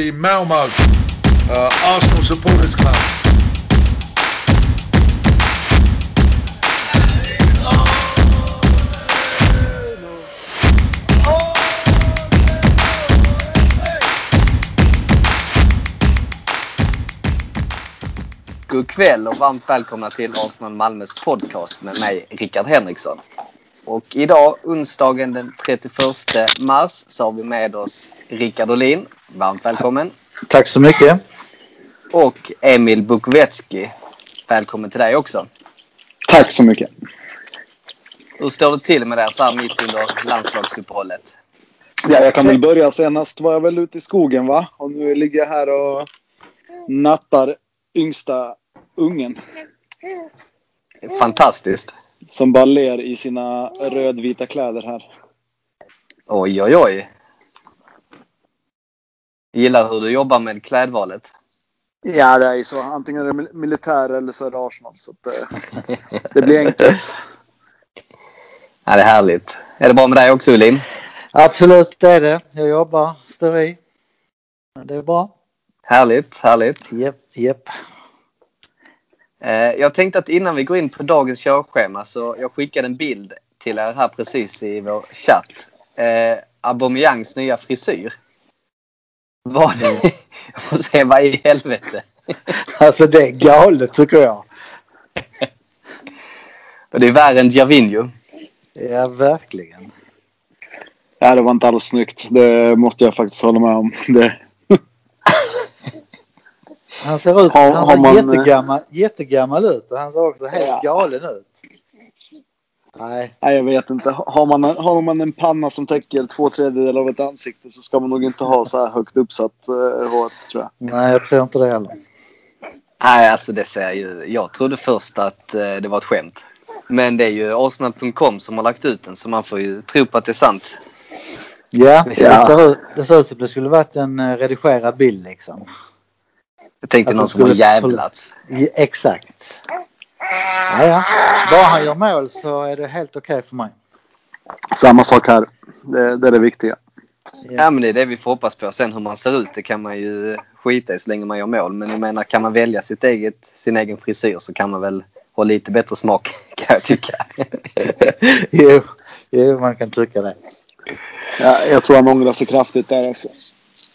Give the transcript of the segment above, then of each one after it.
the Malmo uh, Arsenal Supporters Club. God kväll och varmt välkomna till Arsenal Malmös podcast med mig Rickard Henriksson. Och idag onsdagen den 31 mars så har vi med oss Rickard Olin. Varmt välkommen. Tack så mycket. Och Emil Bukovetski. Välkommen till dig också. Tack så mycket. Hur står det till med det så här mitt under landslagsuppehållet? Ja, jag kan väl börja. Senast var jag väl ute i skogen va? Och nu ligger jag här och nattar yngsta ungen. Fantastiskt. Som bara ler i sina rödvita kläder här. Oj, oj, oj. Gillar hur du jobbar med klädvalet. Ja, det är ju så. Antingen är det mil- militär eller så är det Arsenal. Så att, eh, det blir enkelt. Ja, det är härligt. Är det bra med dig också Ulin? Absolut, det är det. Jag jobbar, står i. Men det är bra. Härligt, härligt. Japp, japp. Eh, Jag tänkte att innan vi går in på dagens körschema så jag skickade en bild till er här precis i vår chatt. Eh, Aubameyangs nya frisyr. Vad? Jag får se vad i helvete. Alltså det är galet tycker jag. Och det är värre än Gervinho. Ja, verkligen. Ja, det var inte alls snyggt. Det måste jag faktiskt hålla med om. Det, Han ser ut Har- han har ser man- jättegammal, jättegammal ut och han ser också helt Ja. galen ut. Nej, nej, jag vet inte. Har man, en, har man en panna som täcker två tredjedelar av ett ansikte så ska man nog inte ha så här högt uppsatt uh, hår, tror jag. nej jag tror inte det heller. Nej, alltså det ser ju... Jag trodde först att eh, det var ett skämt. Men det är ju Arsenal.com som har lagt ut den så man får ju tro på att det är sant. Ja, Det, ser ut, det ser ut som det skulle varit en eh, redigerad bild liksom. Jag tänkte någon som har skulle- jävlats. Ja, exakt. Ja, ja. Bara han gör mål så är det helt okej för mig. Samma sak här. Det, det är det viktiga. Ja men det är det vi får hoppas på. Sen hur man ser ut det kan man ju skita i så länge man gör mål. Men jag menar kan man välja sitt eget, sin egen frisyr så kan man väl ha lite bättre smak kan jag tycka. jo, jo, man kan tycka det. Ja, jag tror han ångrar sig kraftigt där alltså.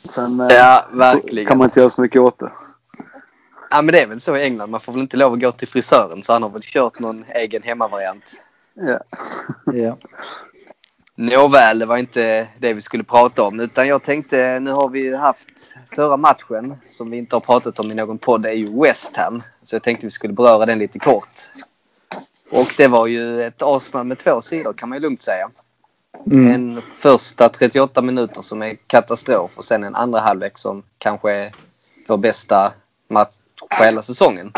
Sen eh, ja verkligen. kan man inte göra så mycket åt det. Ja men det är väl så i England. Man får väl inte lov att gå till frisören så han har väl kört någon egen hemmavariant. Ja. Ja. Nåväl, det var inte det vi skulle prata om. Utan jag tänkte, nu har vi haft förra matchen som vi inte har pratat om i någon podd. Det är ju West Ham. Så jag tänkte vi skulle beröra den lite kort. Och det var ju ett Arsenal med två sidor kan man ju lugnt säga. Mm. En första 38 minuter som är katastrof och sen en andra halvlek som kanske är vår bästa match på hela säsongen.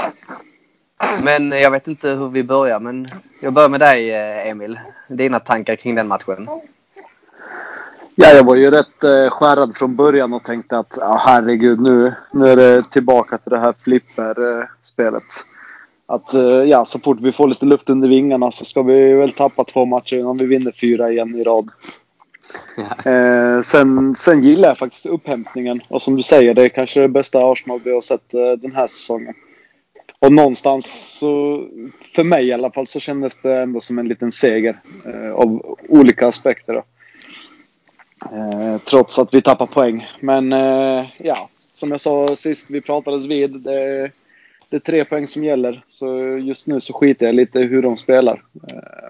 Men eh, jag vet inte hur vi börjar men jag börjar med dig eh, Emil. Dina tankar kring den matchen? Ja, jag var ju rätt eh, skärrad från början och tänkte att ah, herregud nu, nu är det tillbaka till det här flipper-spelet. Att eh, ja, så fort vi får lite luft under vingarna så ska vi väl tappa två matcher innan vi vinner fyra igen i rad. Eh, sen, sen gillar jag faktiskt upphämtningen. Och som du säger, det är kanske det bästa Arsenal vi har sett eh, den här säsongen. Och någonstans så, för mig i alla fall, så kändes det ändå som en liten seger. Eh, av olika aspekter då. Eh, trots att vi tappar poäng. Men eh, ja, som jag sa sist vi pratades vid. Det, det är tre poäng som gäller. Så just nu så skiter jag lite i hur de spelar. Eh,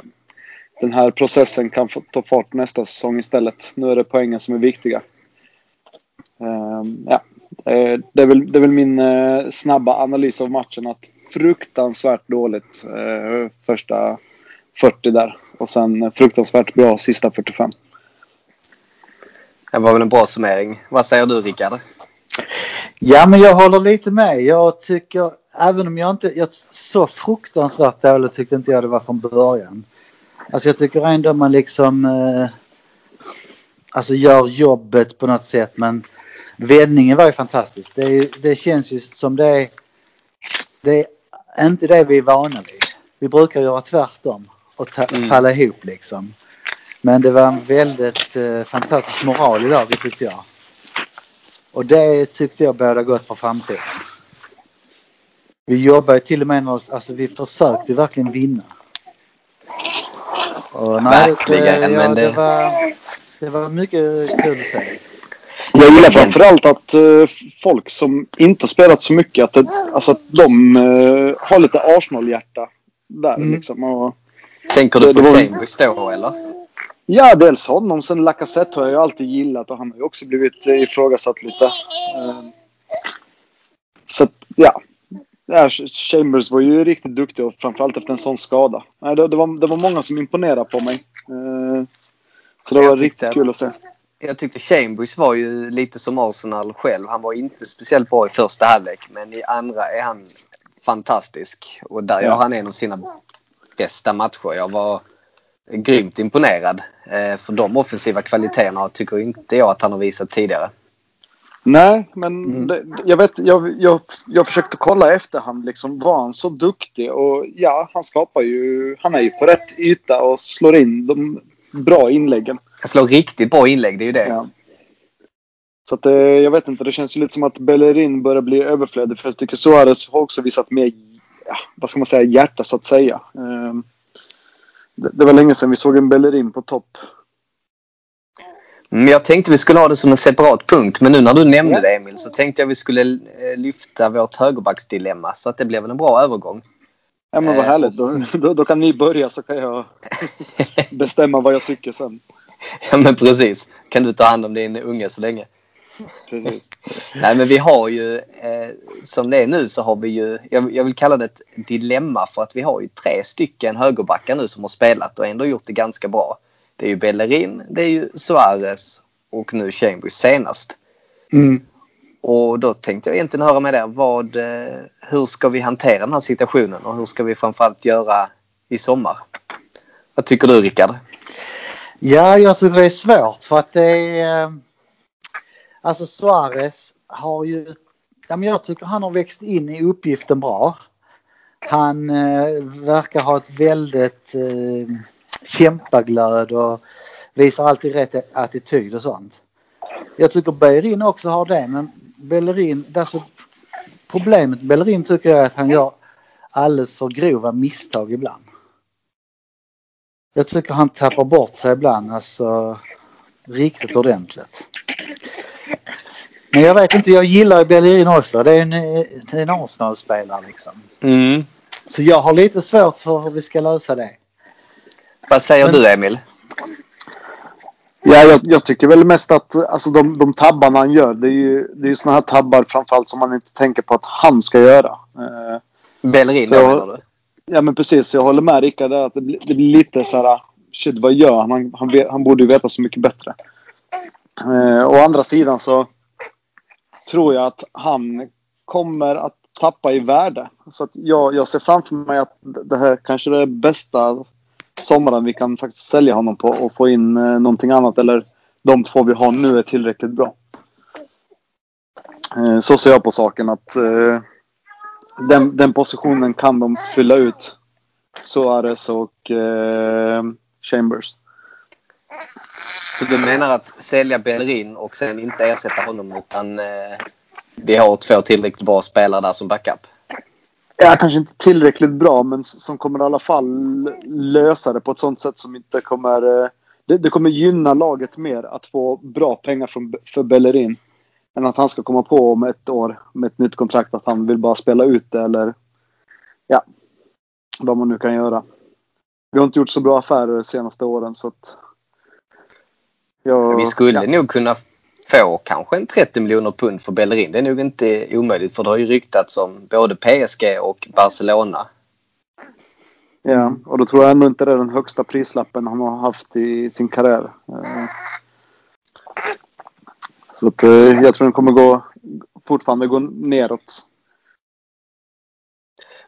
den här processen kan få ta fart nästa säsong istället. Nu är det poängen som är viktiga. Eh, ja, det, är väl, det är väl min eh, snabba analys av matchen. att Fruktansvärt dåligt eh, första 40 där. Och sen fruktansvärt bra sista 45. Det var väl en bra summering. Vad säger du Rickard? Ja, men jag håller lite med. Jag tycker, även om jag inte, jag, så fruktansvärt dåligt tyckte inte jag det var från början. Alltså jag tycker ändå man liksom, eh, alltså gör jobbet på något sätt men vändningen var ju fantastisk. Det, det känns ju som det är, det är inte det vi är vana vid. Vi brukar göra tvärtom och ta, Mm. falla ihop liksom. Men det var en väldigt eh, fantastisk moral i laget tyckte jag. Och det tyckte jag båda gott för framtiden. Vi jobbade till och med med oss, alltså vi försökte verkligen vinna. Och nej, Verkligen, det, ja, men det... det- var, det var mycket kul att se. Jag gillar framförallt att eh, folk som inte har spelat så mycket, att, det, alltså att de eh, har lite Arsenal-hjärta där Mm. liksom. Och, Tänker du Det- på var- då eller? ja, dels honom. Sen Lacazette har jag ju alltid gillat och han har ju också blivit eh, ifrågasatt lite. Eh, så att, ja. Ja. Chambers var ju riktigt duktig och framförallt efter en sån skada. Nej, det, det, var, det var många som imponerade på mig. Eh, så det Jag var riktigt kul att se. Jag tyckte Chambers var ju lite som Arsenal själv. Han var inte speciellt bra i första halvlek men i andra är han fantastisk. Och där Ja. gör han en av sina bästa matcher. Jag var grymt imponerad. Eh, för de offensiva kvaliteterna tycker inte jag att han har visat tidigare. Nej, men det, jag vet, jag, jag, jag försökte kolla i efterhand liksom, var han så duktig? Och ja, han skapar ju, han är ju på rätt yta och slår in de bra inläggen. Han slår riktigt bra inlägg, det är ju det. Ja. Så att, eh, jag vet inte, det känns ju lite som att Bellerin börjar bli överflödig. För jag tycker Suarez har också visat mer, ja, vad ska man säga, hjärta så att säga. Eh, det, det var länge sedan vi såg en Bellerin på topp. Men jag tänkte vi skulle ha det som en separat punkt. Men nu när du nämnde Ja. det Emil så tänkte jag vi skulle eh, lyfta vårt högerbacksdilemma. Så att det blev väl en bra övergång. Ja men vad Eh, härligt, då, då, då kan ni börja så kan jag bestämma vad jag tycker sen. ja men precis. Kan du ta hand om din unge så länge. Precis. Nej men vi har ju, eh, som det är nu så har vi ju, jag, jag vill kalla det ett dilemma för att vi har ju tre stycken högerbackar nu som har spelat och ändå gjort det ganska bra. Det är ju Bellerin, det är ju Suarez och nu Chambers senast. Mm. Och då tänkte jag egentligen höra med er, vad, eh, hur ska vi hantera den här situationen och hur ska vi framförallt göra i sommar? Vad tycker du Rickard? Ja, jag tycker det är svårt för att det är... eh, Alltså Suarez har ju... Ja, men jag tycker han har växt in i uppgiften bra. Han eh, verkar ha ett väldigt eh, kämpaglöd och visar alltid rätt attityd och sånt. Jag tycker Bellerin också har det men Bellerin, alltså, problemet med Bellerin tycker jag är att han gör alldeles för grova misstag ibland. Jag tycker han tappar bort sig ibland, alltså riktigt ordentligt. Men jag vet inte, jag gillar Bellerin också. Det är en, en Arsenal-spelare liksom. Mm. Så jag har lite svårt för hur vi ska lösa det. Vad säger Men- du Emil? Ja, jag, jag tycker väl mest att alltså, de, de tabbarna han gör, det är ju, det är ju såna här tabbar framförallt som man inte tänker på att han ska göra. Eh, Bellerin menar du? ja men precis, jag håller med Rickard där att det blir, det blir lite så här, shit vad gör han? Han, han, han borde ju veta så mycket bättre. Eh, å andra sidan så tror jag att han kommer att tappa i värde. Så att jag, jag ser framför mig att det här kanske är det bästa sommaren vi kan faktiskt sälja honom på och få in eh, någonting annat. Eller de två vi har nu är tillräckligt bra. Eh, så ser jag på saken att eh, den, den positionen kan de fylla ut. Suarez och eh, Chambers. Så du menar att sälja Bellerin och sen inte ersätta honom utan eh, vi har två tillräckligt bra spelare där som backup? Ja, kanske inte tillräckligt bra, men som kommer i alla fall lösa det på ett sånt sätt som inte kommer... eh, Det, det kommer gynna laget mer att få bra pengar från, för Bellerin. Än att han ska komma på om ett år med ett nytt kontrakt att han vill bara spela ut det eller... Ja. Vad man nu kan göra. Vi har inte gjort så bra affärer de senaste åren så att... Jag, Vi skulle ja. nog kunna få kanske en 30 miljoner pund för Bellerin. Det är nog inte omöjligt för det har ju ryktats om både PSG och Barcelona. Ja, och då tror jag ändå inte det är den högsta prislappen han har haft i sin karriär. Så att, eh, jag tror den kommer gå, fortfarande gå neråt.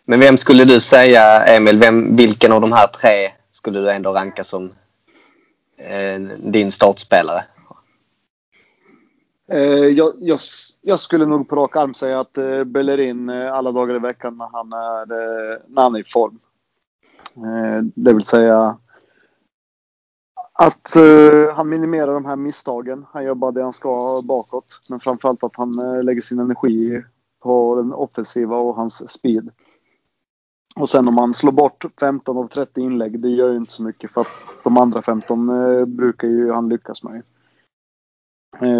Men vem skulle du säga, Emil, vem, vilken av de här tre skulle du ändå ranka som eh, din startspelare? Eh, jag, jag, jag skulle nog på rak arm säga att eh, Bellerin eh, alla dagar i veckan när han är, eh, när han är i form. Eh, Det vill säga att eh, han minimerar de här misstagen. Han gör bara det han ska bakåt. Men framförallt att han eh, lägger sin energi på den offensiva och hans speed. Och sen om man slår bort 15 av 30 inlägg, det gör ju inte så mycket för att de andra 15 brukar ju han lyckas med.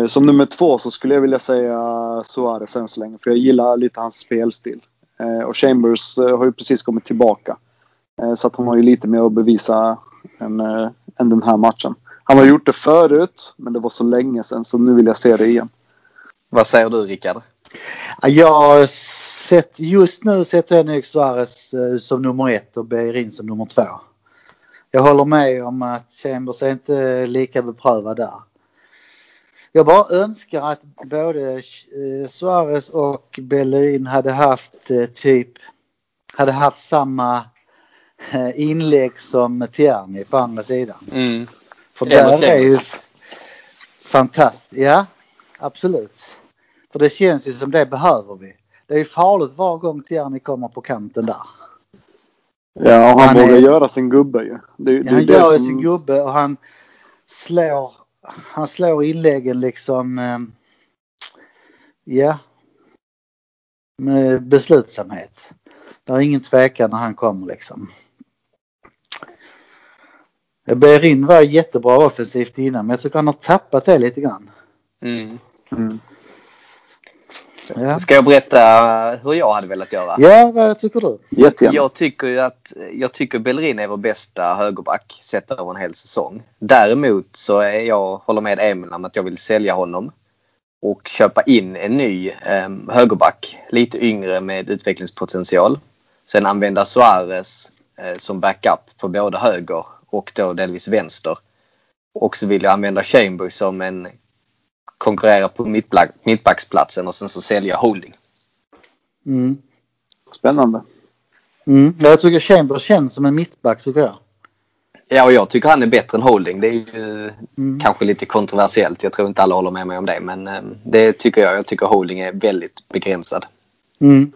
Som nummer två så skulle jag vilja säga Suarez än så länge, för jag gillar lite hans spelstil. Och Chambers har ju precis kommit tillbaka. Så att han har ju lite mer att bevisa än, än den här matchen. Han har gjort det förut, men det var så länge sedan så nu vill jag se det igen. Vad säger du Rickard? Jag sett, just nu sätter jag Nick Suarez eh, som nummer ett och Beirin som nummer två. Jag håller med om att Chambers är inte lika beprövad där. Jag bara önskar att både eh, Suarez och Bellerin hade haft typ hade haft samma Eh, inlägg som Tierney på andra sidan. Mm. För där är ju fantastiskt. Ja, absolut. För det känns ju som det behöver vi. Det är ju farligt var gång Tierney kommer på kanten där. Ja, och han, han vågar är, göra sin gubbe ju. Det, ja, det han gör som... sin gubbe och han slår, han slår inläggen liksom, eh, ja, med beslutsamhet. Det är ingen tvekan när han kommer liksom. Berin var jättebra offensivt innan men jag tycker han har tappat det lite grann. Mm. Mm. Ja. Ska jag berätta hur jag hade velat göra? Ja, vad tycker du? Jättegärna. Jag tycker ju att jag tycker Bellerin är vår bästa högerback sett över en hel säsong. Däremot så är jag, håller med Emil om att jag vill sälja honom och köpa in en ny eh, högerback. Lite yngre med utvecklingspotential. Sen använda Suarez eh, som backup på både höger och då delvis vänster. Och så vill jag använda Chambers som en konkurrera på mittbacksplatsen och sen så sälja Holding. Mm. Spännande. Mm. Jag tycker Chambers känns som en mittback tycker jag. Ja, och jag tycker han är bättre än Holding. Det är ju mm. kanske lite kontroversiellt. Jag tror inte alla håller med mig om det, men eh, det tycker jag. Jag tycker Holding är väldigt begränsad. Mm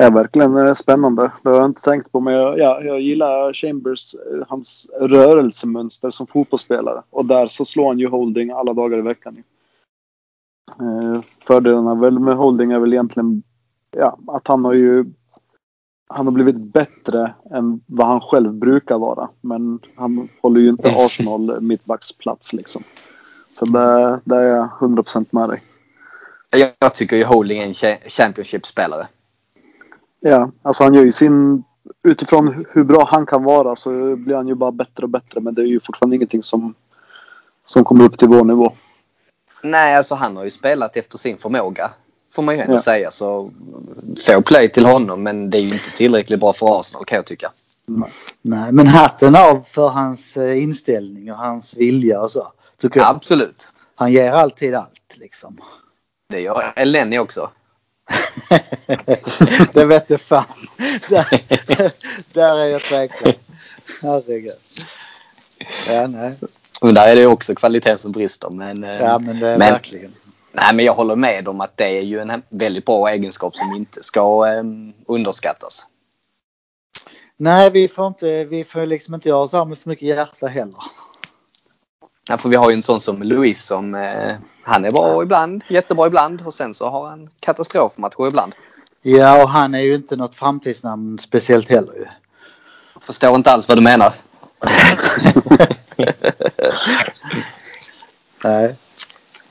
är verkligen spännande. Det har jag inte tänkt på men jag, ja, jag gillar Chambers, eh, hans rörelsemönster som fotbollsspelare. Och där så slår han ju holding alla dagar i veckan. Eh, fördelarna väl med holding är väl egentligen ja, att han har ju han har blivit bättre än vad han själv brukar vara. Men han håller ju inte Arsenal mittbacksplats liksom. Så där, där är jag 100% med dig. Jag tycker ju Holding är en Championship-spelare. Ja, alltså han gör ju sin... Utifrån hur bra han kan vara så blir han ju bara bättre och bättre. Men det är ju fortfarande ingenting som, som kommer upp till vår nivå. Nej, alltså han har ju spelat efter sin förmåga. Får man ju ändå ja. säga. Så få play till honom. Men det är ju inte tillräckligt bra för Arsenal kan jag tycka. Nej, Nej men hatten av för hans eh, inställning och hans vilja och så. Tycker jag. Absolut. Han ger alltid allt liksom. Det gör Eleni också. det vet jag fan. Där, där är jag tveksam. Herregud. Ja, nej. Och där är det också kvalitet som brister. Men, eh, ja, men det är men, verkligen. Nej, men jag håller med om att det är ju en väldigt bra egenskap som inte ska um, underskattas. Nej, vi får, inte, vi får liksom inte göra av med för mycket hjärta heller. Ja, för vi har ju en sån som Louis som eh, han är bra ibland, jättebra ibland och sen så har han katastrofmatcher ibland. Ja, och han är ju inte något framtidsnamn speciellt heller ju. Förstår inte alls vad du menar. Nej.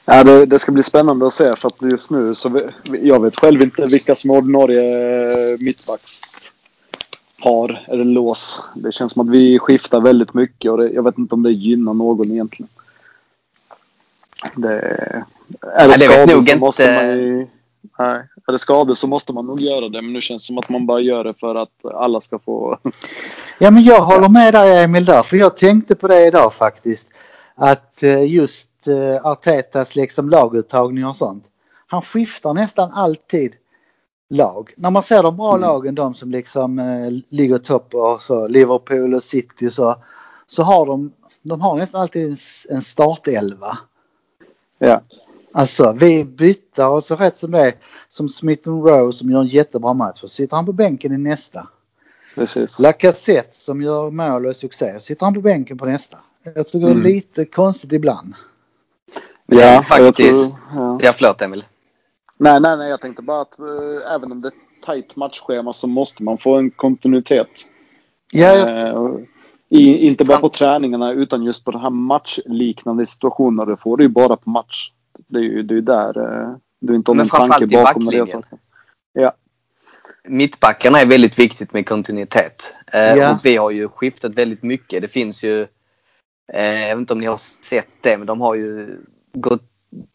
Ja, det, det, ska bli spännande att se för att just nu så vi, jag vet själv inte vilka som är ordinarie mittbacks par eller lås. Det känns som att vi skiftar väldigt mycket och det, jag vet inte om det gynnar någon egentligen. Det, är det, nej, skador så inte... måste man ju... Nej, är det skador så måste man nog göra det men nu känns det som att man bara gör det för att alla ska få... ja men jag håller med dig Emil där för jag tänkte på det idag faktiskt. Att eh, just eh, Artetas liksom laguttagning och sånt. Han skiftar nästan alltid lag. När man ser de bra mm. lagen, de som liksom eh, ligger topp och så, Liverpool och City och så, så har de, de har nästan alltid en, en startelva. Ja. Alltså vi byter och så rätt som det är, som Smith Rowe som gör en jättebra match, så sitter han på bänken i nästa. Precis. Lacazette som gör mål och succé, sitter han på bänken på nästa? Jag tycker Mm. det är lite konstigt ibland. Ja, faktiskt... jag tror- ja. Ja, förlåt Emil. Nej, nej, nej. Jag tänkte bara att eh, även om det är tajt matchschema så måste man få en kontinuitet. Ja, ja. Och i, inte bara på träningarna utan just på de här matchliknande situationerna. Det får du ju bara på match. Det är ju det är där eh, du inte har någon tanke bakom det. Ja. Mittbackarna är väldigt viktigt med kontinuitet. Ja. Och vi har ju skiftat väldigt mycket. Det finns ju, jag vet inte om ni har sett det, men de har ju gått,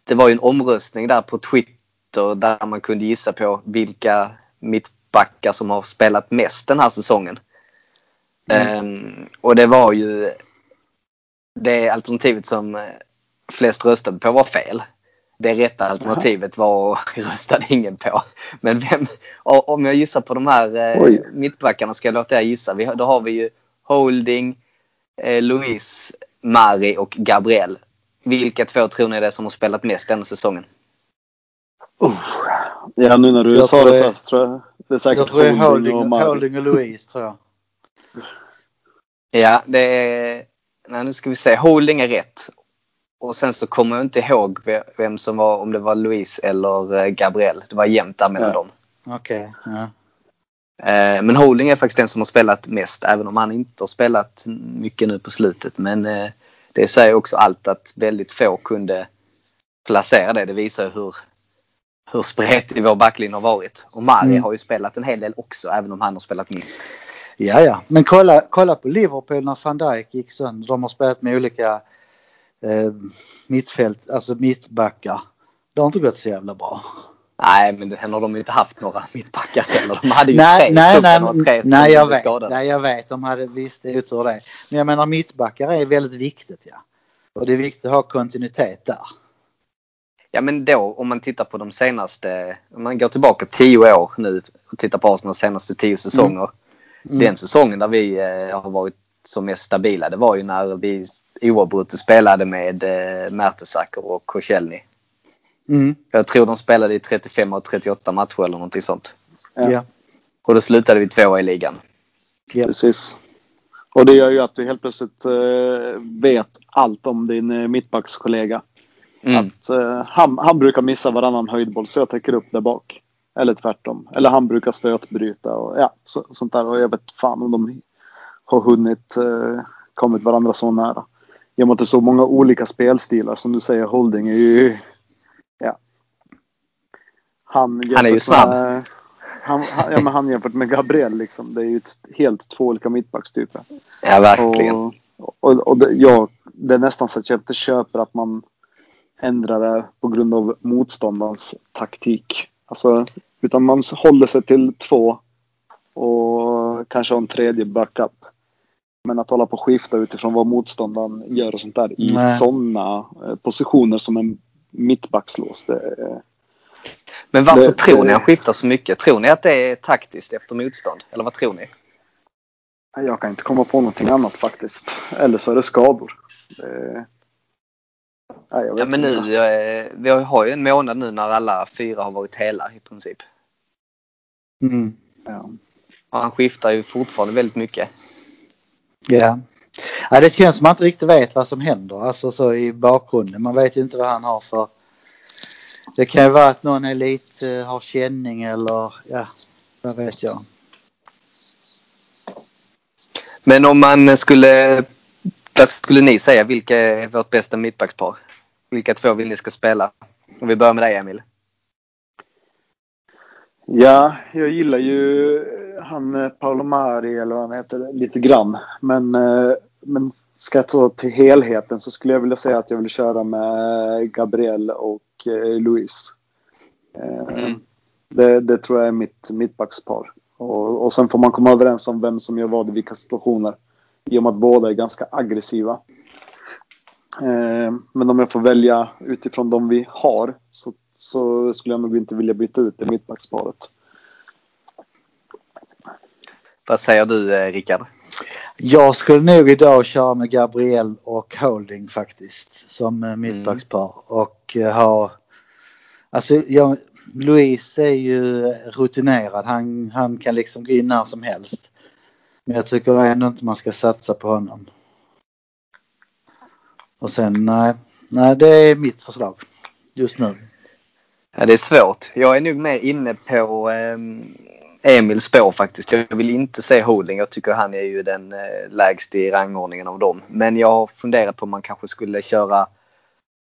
det var ju en omröstning där på Twitter där man kunde gissa på vilka mittbackar som har spelat mest den här säsongen. Eh, och det var ju det alternativet som flest röstade på var fel. Det rätta alternativet var röstade ingen på. Men vem, om jag gissar på de här eh, Oj. mittbackarna ska jag låta er gissa. Vi, då har vi ju Holding, eh, Luis, Mari och Gabriel. Vilka två tror ni är det som har spelat mest denna säsongen? Uh. Ja, nu när du Jag sa det så här så tror jag det är säkert Jag tror det är Holding, och. Holding och Louise tror jag. Ja, det är... Nej, nu ska vi se. Holding är rätt. Och sen så kommer jag inte ihåg ve- vem som var, om det var Luis eller eh, Gabriel. Det var jämnt där mellan Ja. dem. Okej. ja. Eh, Men Holding är faktiskt den som har spelat mest, även om han inte har spelat mycket nu på slutet. Men eh, det säger också allt att väldigt få kunde placera det. Det visar hur, hur spretig vår backlinje har varit. Och Mari Mm. har ju spelat en hel del också, även om han har spelat minst. Ja, ja. Men kolla, kolla på Liverpool när van Dijk gick sönder. De har spelat med olika eh, mittfält, alltså mittbackar. Det har inte gått så jävla bra. Nej, men sen har de inte haft några mittbackar heller. De hade ju Nej, tre nej, nej, och tre nej, jag vet. skadade. Nej, jag vet. De hade visst det är ju tur det. Men jag menar mittbackar är väldigt viktigt, ja. Och det är viktigt att ha kontinuitet där. Ja men då om man tittar på de senaste, om man går tillbaka tio år nu och tittar på Arsenals senaste tio säsonger. Mm. Den säsongen där vi eh, har varit som mest stabila det var ju när vi oavbrutet spelade med eh, Mertesacker och Koscielny. Mm. Jag tror de spelade i 35 och 38 matcher eller någonting sånt. Ja. Ja. Och då slutade vi tvåa i ligan. Ja. Precis. Och det gör ju att du helt plötsligt eh, vet allt om din eh, mittbackskollega. Mm. Att eh, han, han brukar missa varannan höjdboll så jag täcker upp där bak. Eller tvärtom. Eller han brukar stötbryta och ja, så, sånt där. Och jag vet fan om de har hunnit eh, kommit varandra så nära. I och med att det är så många olika spelstilar som du säger. Holding är ju... Ja. Han, Han är ju snabb. Med, han, han, ja, men han jämfört med Gabriel liksom. Det är ju ett, helt två olika mittbackstyper. Ja verkligen. Och, och, och det, ja, det är nästan så att jag inte köper att man ändrar det på grund av motståndarens taktik. Alltså, utan man håller sig till två och kanske har en tredje backup. Men att hålla på och skifta utifrån vad motståndaren gör och sånt där i sådana eh, positioner som en mittbackslås. Det, Men varför det- tror ni han skiftar så mycket? Tror ni att det är taktiskt efter motstånd? Eller vad tror ni? jag kan inte komma på någonting annat faktiskt. Eller så är det skador. Det, vet Ja men nu, eh, vi har ju en månad nu när alla fyra har varit hela i princip. Mm. Ja. Och han skiftar ju fortfarande väldigt mycket. Ja. ja. Det känns som man inte riktigt vet vad som händer. Alltså så i bakgrunden. Man vet ju inte vad han har för... Det kan ju vara att någon är lite, har känning eller ja, vad vet jag. Men om man skulle, vad skulle ni säga, vilka är vårt bästa mittbackspar? Vilka två vill ni ska spela? Om vi börjar med dig Emil. Ja, jag gillar ju han eh, Paolo Mari eller vad han heter lite grann. Men, eh, men ska jag ta till helheten så skulle jag vilja säga att jag vill köra med Gabriel och eh, Luis. Eh, Mm. det, det tror jag är mitt mittbackspar. Och, och sen får man komma överens om vem som gör vad i vilka situationer. I och med att båda är ganska aggressiva. Eh, men om jag får välja utifrån de vi har så, så skulle jag nog inte vilja byta ut det mittbacksparet. Vad säger du eh, Rickard? Jag skulle nog idag köra med Gabriel och Holding faktiskt som eh, mittbackspar och eh, ha Alltså jag, Louise är ju rutinerad. Han, han kan liksom gå in när som helst. Men jag tycker ändå inte man ska satsa på honom. Och sen nej, nej det är mitt förslag just nu. Ja, det är svårt. Jag är nog mer inne på eh, Emils spår faktiskt. Jag vill inte se Holding. Jag tycker han är ju den eh, lägst i rangordningen av dem. Men jag har funderat på om man kanske skulle köra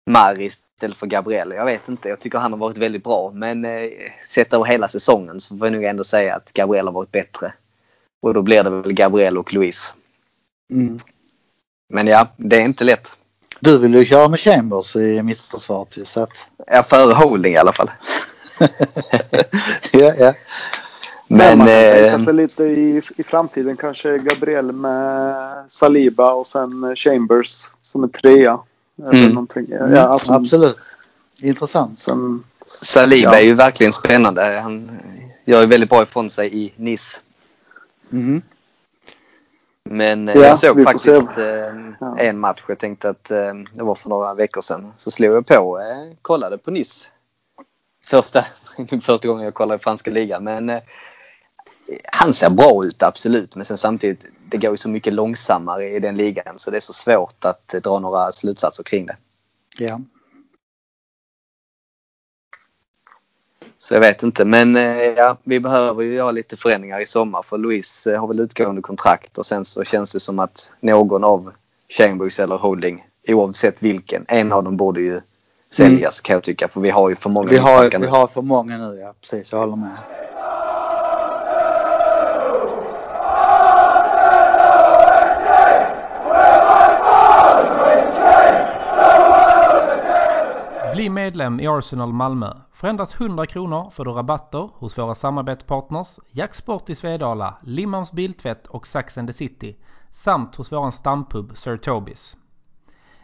Mari istället för Gabriel. Jag vet inte. Jag tycker han har varit väldigt bra. Men eh, sett över hela säsongen så får jag nog ändå säga att Gabriel har varit bättre. Och då blir det väl Gabriel och Louise. Mm. Men ja, det är inte lätt. Du vill ju köra med Chambers i mittförsvaret ju så att... Ja, före Holding i alla fall. ja, ja. Men... man kan tänka Eh, sig lite i, i framtiden kanske Gabriel med Saliba och sen Chambers som är trea. Eller Mm. någonting. Ja, Mm, alltså, Absolut. Intressant. Sen, Saliba Ja. är ju verkligen spännande. Han gör ju väldigt bra ifrån sig i Nice. Mhm. Men eh, Ja, jag såg faktiskt eh, Ja. en match. Jag tänkte att eh, det var för några veckor sedan. Så slog jag på, eh, kollade på Nice. Första, första gången jag kollade i franska ligan. Men han ser bra ut absolut. Men sen samtidigt, det går ju så mycket långsammare i den ligan. Så det är så svårt att dra några slutsatser kring det. Ja. Så jag vet inte. Men eh, ja, vi behöver ju göra lite förändringar i sommar. För Louise eh, har väl utgående kontrakt. Och sen så känns det som att någon av Chambers eller Holding, oavsett vilken, en av dem borde ju säljas kan jag tycka. För vi har ju för många Vi har, vi har för många nu, ja precis. Jag håller med. Bli medlem i Arsenal Malmö. För endast 100 kronor får du rabatter hos våra samarbetspartners Jacksport i Svedala, Limmans Biltvätt och Sax and the City samt hos våran stampub Sir Tobis.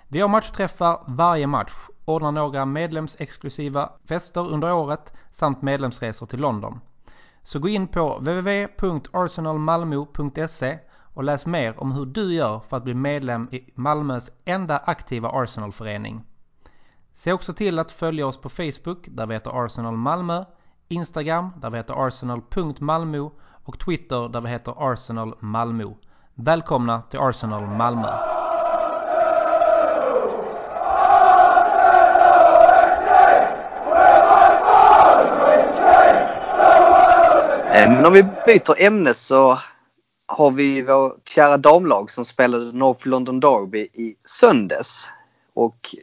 Vi har matchträffar varje match, ordnar några medlemsexklusiva fester under året samt medlemsresor till London. Så gå in på www.arsenalmalmo.se och läs mer om hur du gör för att bli medlem i Malmös enda aktiva Arsenalförening. Se också till att följa oss på Facebook där vi heter Arsenal Malmö, Instagram där vi heter arsenal.malmo och Twitter där vi heter Arsenal Malmö. Välkomna till Arsenal Malmö! Ehm, men om vi byter ämne så har vi vår kära damlag som spelade North London Derby i söndags. Och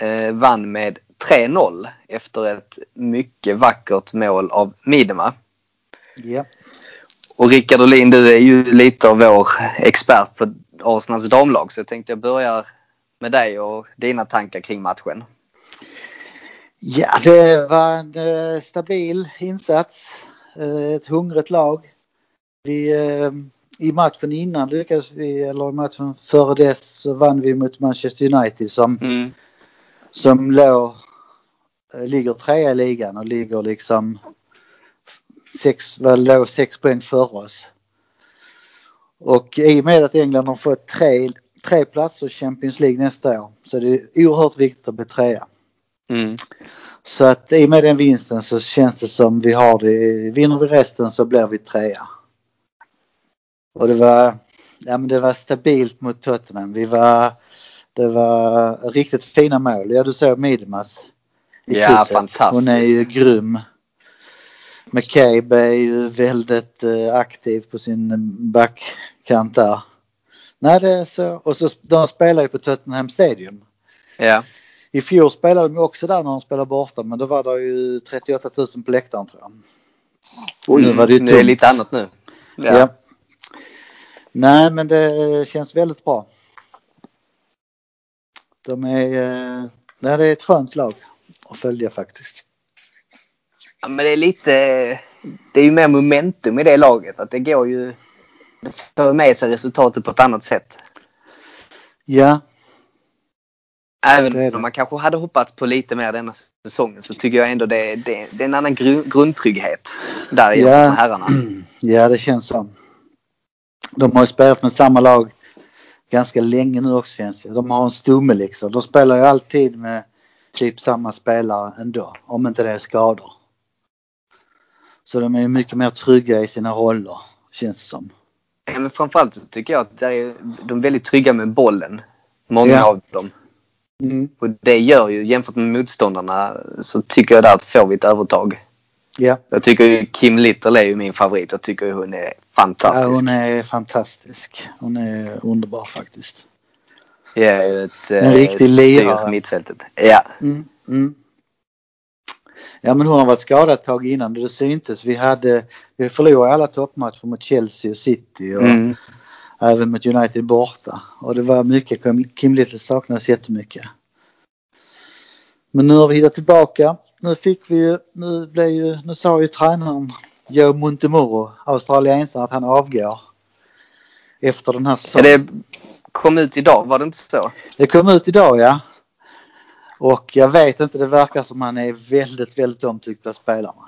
eh, vann med 3-0 efter ett mycket vackert mål av Midema. Ja. Och Rickard Olin, du är ju lite av vår expert på Arsenals damlag så jag tänkte jag börjar med dig och dina tankar kring matchen. Ja, det var en eh, stabil insats. Eh, ett hungrigt lag. Vi, eh, I matchen innan lyckades vi, eller i matchen före dess så vann vi mot Manchester United som, Mm. Som låg, eh, ligger trea i ligan och ligger liksom sex, väl låg sex poäng före oss. Och i och med att England har fått tre, tre platser i Champions League nästa år så är det oerhört viktigt att bli trea. Mm. Så att i och med den vinsten så känns det som vi har det. Vinner vi resten så blir vi trea. Och det var, ja men det var stabilt mot Tottenham. Vi var, det var riktigt fina mål. Ja du såg Midmas. i Ja, krysset. fantastiskt. Hon är ju grym. McCabe är ju väldigt eh, aktiv på sin backkant där. Nej det är så. Och så de spelar ju på Tottenham Stadium. Ja. I fjol spelade de också där när de spelade borta men då var det ju 38 000 på läktaren tror jag. Oj, nu var det ju det är tomt. lite annat nu. Ja. Nej men det känns väldigt bra. De är, eh, det är ett skönt lag att följa faktiskt. Ja, men det är lite, det är ju mer momentum i det laget. Att det går ju, det för med sig resultatet på ett annat sätt. Ja, Även Det det. om man kanske hade hoppats på lite mer denna säsongen så tycker jag ändå det, det, det är en annan gru, grundtrygghet där jämfört Ja. herrarna. ja det känns så. De har ju spelat med samma lag ganska länge nu också känns det. De har en stomme liksom. De spelar ju alltid med typ samma spelare ändå. Om inte det är skador. Så de är ju mycket mer trygga i sina roller känns det som. men framförallt så tycker jag att det är, de är väldigt trygga med bollen. Många Ja. av dem. Mm. Och det gör ju, jämfört med motståndarna, så tycker jag där att får vi ett övertag. Ja, Jag tycker Kim Little är ju min favorit. Jag tycker hon är ja, fantastisk. hon är fantastisk. Hon är underbar faktiskt. Ju ett En eh, riktig lirare. på mittfältet. Ja. Mm. Mm. Ja men hon har varit skadad ett tag innan det syntes. Vi hade, vi förlorade alla toppmatcher mot Chelsea och City och Mm. även mot United borta. Och det var mycket, Kim- Little saknades jättemycket. Men nu har vi hittat tillbaka. Nu fick vi ju, nu blev ju, nu sa ju tränaren Joe Montemuro, australiensaren, att han avgår. Efter den här Ja, säsongen. det kom ut idag, var det inte så? Det kom ut idag ja. Och jag vet inte, det verkar som han är väldigt, väldigt omtyckt av spelarna.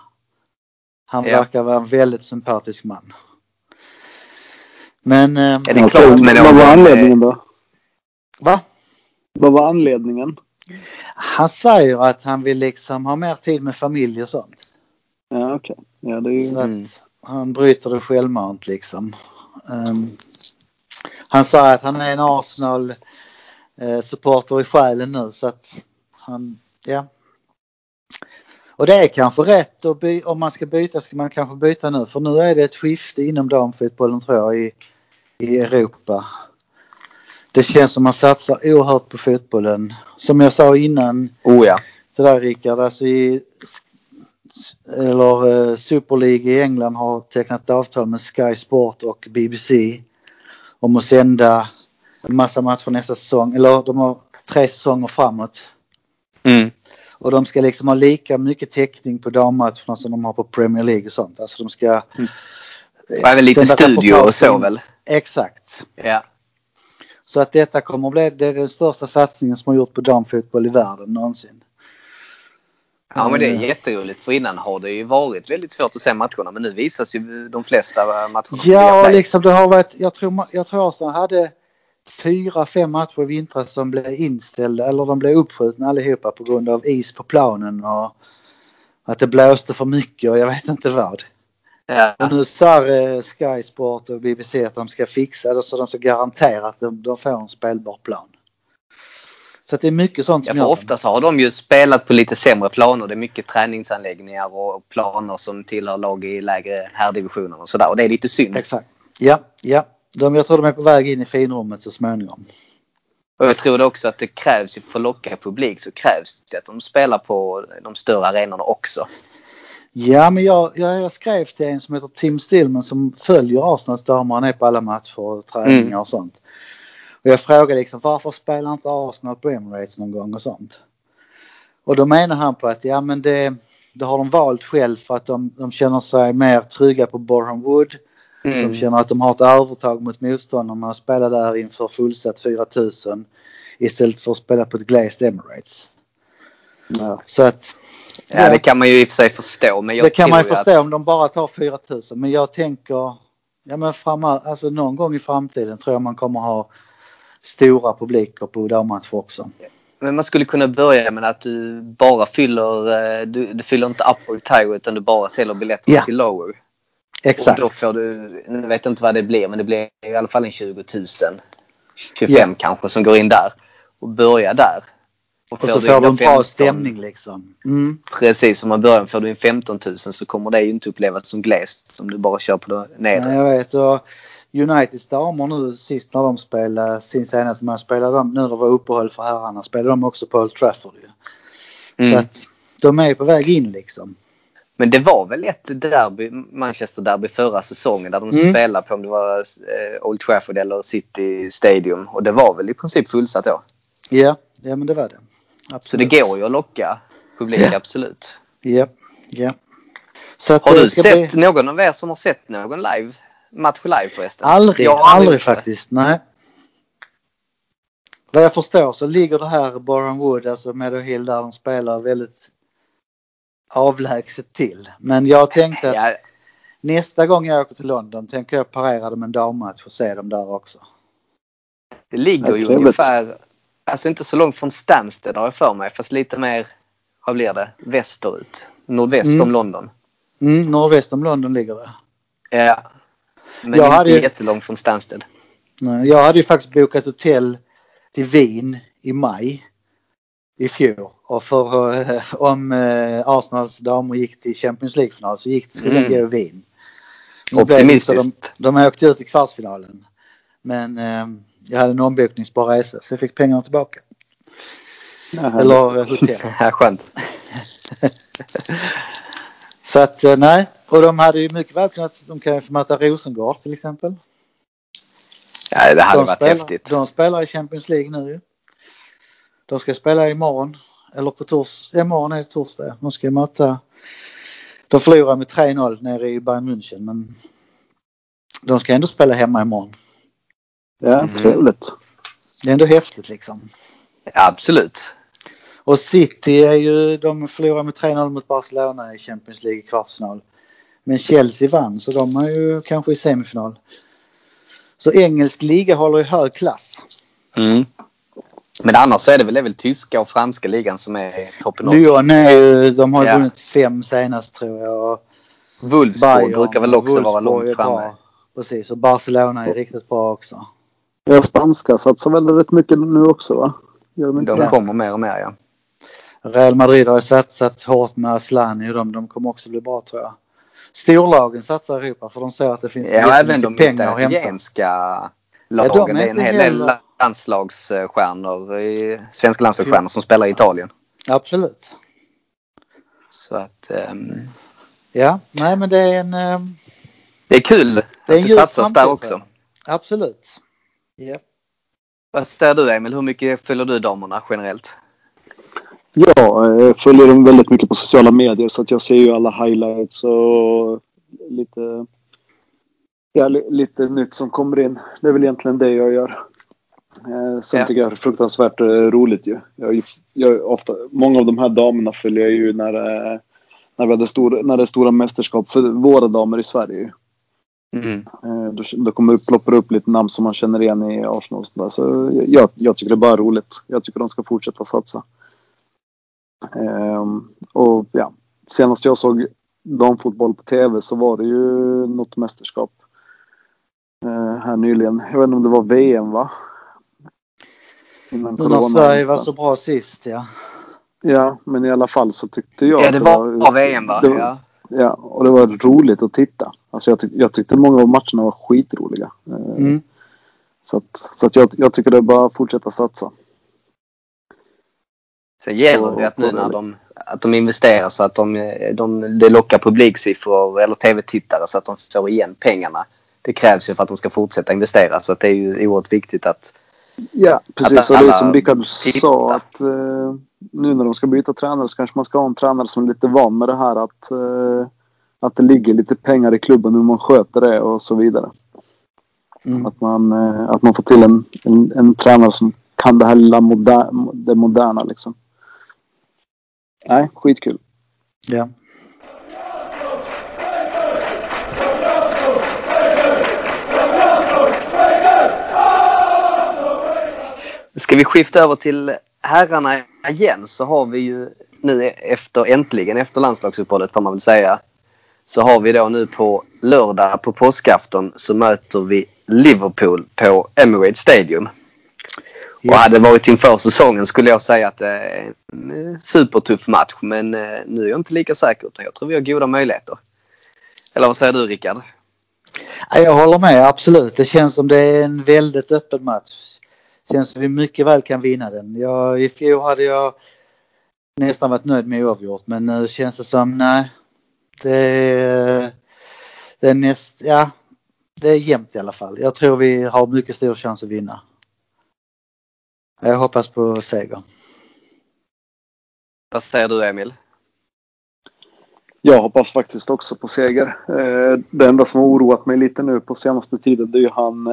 Han Ja. verkar vara en väldigt sympatisk man. Men, eh, det är Okej, klart, men Vad var anledningen då? va? Vad var anledningen? Han säger att han vill liksom ha mer tid med familj och sånt. Ja, okej. Ja, det är ju... Så att Mm. han bryter det självmant liksom. Ehm, han sa att han är en Arsenal eh, supporter i själen nu så att han, ja. Och det är kanske rätt att by- om man ska byta ska man kanske byta nu för nu är det ett skifte inom damfotbollen tror jag i, i Europa. Det känns som man satsar oerhört på fotbollen. Som jag sa innan Oh ja. det där Rickard, alltså i eller eh, Super League i England har tecknat avtal med Sky Sport och BBC om att sända en massa matcher nästa säsong. Eller de har tre säsonger framåt. Mm. Och de ska liksom ha lika mycket täckning på dammatcherna som de har på Premier League och sånt. Alltså de ska... Och även lite studio och så väl? Exakt. Ja. Så att detta kommer att bli det är den största satsningen som har gjort på damfotboll i världen någonsin. Ja men det är Eh. jätteroligt för innan har det ju varit väldigt svårt att se matcherna men nu visas ju de flesta matcherna Ja, liksom det har varit, jag tror, jag tror Arsenal hade fyra, fem matcher i vintras som blev inställda eller de blev uppskjutna allihopa på grund av is på planen och att det blåste för mycket och jag vet inte vad. Ja. Och nu sa eh, Sky Sport och BBC att de ska fixa det så de ska garantera att de, de får en spelbar plan. Så det är mycket sånt Ja, som för gör ofta så har de ju spelat på lite sämre planer. Det är mycket träningsanläggningar och planer som tillhör lag i lägre herrdivisioner och sådär. Och det är lite synd. Exakt. Ja, ja. De, jag tror de är på väg in i finrummet så småningom. Och jag tror också att det krävs för att locka publik så krävs det att de spelar på de större arenorna också. Ja, men jag, jag, jag skrev till en som heter Tim Stillman som följer Arsenals damer. Han är på alla matcher och träningar Mm. och sånt. Och jag frågade liksom varför spelar inte Arsenal på Emirates någon gång och sånt. Och då menar han på att ja men det, det har de valt själv för att de, de känner sig mer trygga på Boreham Wood. Mm. De känner att de har ett övertag mot motståndarna och spelar där inför fullsatt 4000 istället för att spela på ett glazed Emirates. Ja. Så att Ja, det kan man ju i och för sig förstå. Men jag det kan man ju förstå att, om de bara tar 4000 men jag tänker ja men framöver, alltså någon gång i framtiden tror jag man kommer ha stora publiker på dammatcher också. Men man skulle kunna börja med att du bara fyller, eh, du, du fyller inte upper tire utan du bara säljer biljetterna Ja. till lower. Exakt. Och då får du, nu vet jag inte vad det blir men det blir i alla fall en 20 000. 25 Ja. kanske som går in där. Och börja där. Och så du får du en bra 15 stämning liksom. Mm. Precis, om man börjar får du in 15 000 så kommer det ju inte upplevas som glest om du bara kör på det nedre. Nej, jag vet och Uniteds damer nu sist när de spelade sin senaste match spelade de, nu när det var uppehåll för herrarna, spelade de också på Old Trafford ju. Så Mm. att de är på väg in liksom. Men det var väl ett derby, Manchester derby förra säsongen där de Mm. spelade på om det var eh, Old Trafford eller City Stadium. Och det var väl i princip fullsatt då. Ja, ja men det var det. Så Absolut. det går ju att locka publik, Ja. absolut. Ja, ja. Så att Har du sett bli- någon av er som har sett någon live? Match live förresten? Aldrig, Jag aldrig det. faktiskt. Nej. Vad jag förstår så ligger det här Boreham Wood, alltså Meadow Hill där de spelar väldigt avlägset till. Men jag tänkte att Ja, nästa gång jag åker till London tänker jag parera dem en dammatch och se dem där också. det ligger ju ungefär, alltså inte så långt från Stansted har jag för mig, fast lite mer, vad blir det, västerut. Nordväst Mm. om London. Mm, nordväst om London ligger det. Ja. Men Jag inte hade jättelångt från Stansted. Nej, Jag hade ju faktiskt bokat hotell till Wien i maj i fjol. Och för eh, om eh, Arsenals damer gick till Champions League-final så gick, skulle Mm. den gå i Wien. Optimistiskt. De, de åkte ut i kvartsfinalen. Men eh, jag hade en ombokningsbar resa så jag fick pengarna tillbaka. Ja, Eller eh, hotell. Ja, skönt. så att eh, nej, och de hade ju mycket väl kunnat, de kan ju få möta Rosengård till exempel. Ja, det hade de varit spelar, häftigt. De spelar i Champions League nu ju. De ska spela imorgon. Eller på torsdag. Imorgon är det torsdag. De ska möta. De förlorar med 3-0 nere i Bayern München men de ska ändå spela hemma imorgon. Ja, Mm. trevligt. Det är ändå häftigt liksom. Ja, absolut. Och City är ju, de förlorar med 3-0 mot Barcelona i Champions League kvartsfinal. Men Chelsea vann så de är ju kanske i semifinal. Så engelsk liga håller i hög klass. Mm. Men annars så är det väl, det är väl tyska och franska ligan som är toppen. Lyon är ju, de har ju Ja. vunnit fem senast tror jag. Och Wolfsburg Bayern brukar väl också vara långt framme. Precis, och Barcelona är riktigt bra också. Ja, spanska satsar väl rätt mycket nu också va? Gör de inte De det? kommer mer och mer ja. Real Madrid har ju satsat hårt med Asllani och de, de kommer också bli bra tror jag. Storlagen satsar i Europa för de ser att det finns Ja, även de pengar att hämta. italienska Ja, de lagen. är det är en hel del landslagsstjärnor, i- svenska landslagsstjärnor som spelar i Italien. Absolut. Så att ehm, Ja, nej men det är en... ehm, det är kul Det att är en det satsas framtid, där också. Absolut. Ja. Vad säger du Emil? Hur mycket följer du damerna generellt? Ja, jag följer dem väldigt mycket på sociala medier så att jag ser ju alla highlights och lite, ja, li- lite nytt som kommer in. Det är väl egentligen det jag gör. Eh, sen Ja. tycker jag det är fruktansvärt eh, roligt ju. Jag, jag, ofta, många av de här damerna följer jag ju när, eh, när, vi hade stor, när det är stora mästerskap för våra damer i Sverige. Mm. Eh, Då, då kommer upp, ploppar upp lite namn som man känner igen i Arsenal och sådär. Så jag, jag tycker det är bara roligt. Jag tycker de ska fortsätta satsa. Ehm, och ja, senast jag såg damfotboll på tv så var det ju något mästerskap. Eh, här nyligen. Jag vet inte om det var VM va? Innan när Sverige var så bra sist ja. Ja, men i alla fall så tyckte jag Ja, det var var VM va? det var- Ja. Ja, och det var roligt att titta. Alltså jag, tyck, jag tyckte många av matcherna var skitroliga. Eh, Mm. Så att, så att jag, jag tycker det är bara att fortsätta satsa. Sen gäller det ju att nu när de, att de investerar så att de, de, det lockar publiksiffror eller tv-tittare så att de får igen pengarna. Det krävs ju för att de ska fortsätta investera så att det är ju oerhört viktigt att Ja, precis. Att Och det är alla som Rickard sa att eh, nu när de ska byta tränare så kanske man ska ha en tränare som är lite van med det här att, eh, att det ligger lite pengar i klubben, hur man sköter det och så vidare. Mm. Att, man, eh, att man får till en, en, en tränare som kan det här lilla moder, det moderna liksom. Nej, skitkul. Ja. Ska vi skifta över till herrarna igen så har vi ju nu efter, äntligen efter landslagsuppehållet får man väl säga. Så har vi då nu på lördag på påskafton så möter vi Liverpool på Emirates Stadium. Och hade det varit inför säsongen skulle jag säga att det är en eh, supertuff match men eh, nu är jag inte lika säker utan jag tror vi har goda möjligheter. Eller vad säger du Rickard? Ja, Jag håller med, absolut. Det känns som det är en väldigt öppen match. Känns som vi mycket väl kan vinna den. Jag, I fjol hade jag nästan varit nöjd med oavgjort men nu känns det som nej. Det det är näst, ja, det är jämnt i alla fall. Jag tror vi har mycket stor chans att vinna. Jag hoppas på seger. Vad säger du Emil? Jag hoppas faktiskt också på seger. Eh, det enda som har oroat mig lite nu på senaste tiden det är ju han...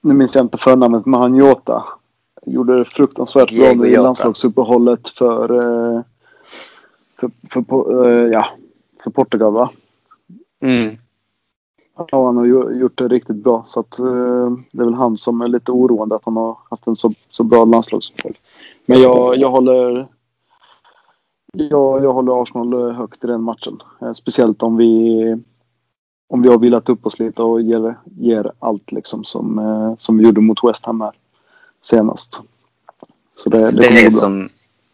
Nu minns jag inte förnamnet men han Jota. Gjorde det fruktansvärt bra nu i landslagsuppehållet för, eh, för, för, på- eh, ja, för Portugal va? Mm. Ja, han har gjort det riktigt bra. Så att, eh, det är väl han som är lite oroande att han har haft en så, så bra landslagsuppehåll. Men jag, jag håller... Jag, jag håller Arsenal högt i den matchen. Speciellt om vi om vi har vilat upp oss lite och ger, ger allt liksom som, eh, som vi gjorde mot West Ham här senast. Så det, det, Det, är som,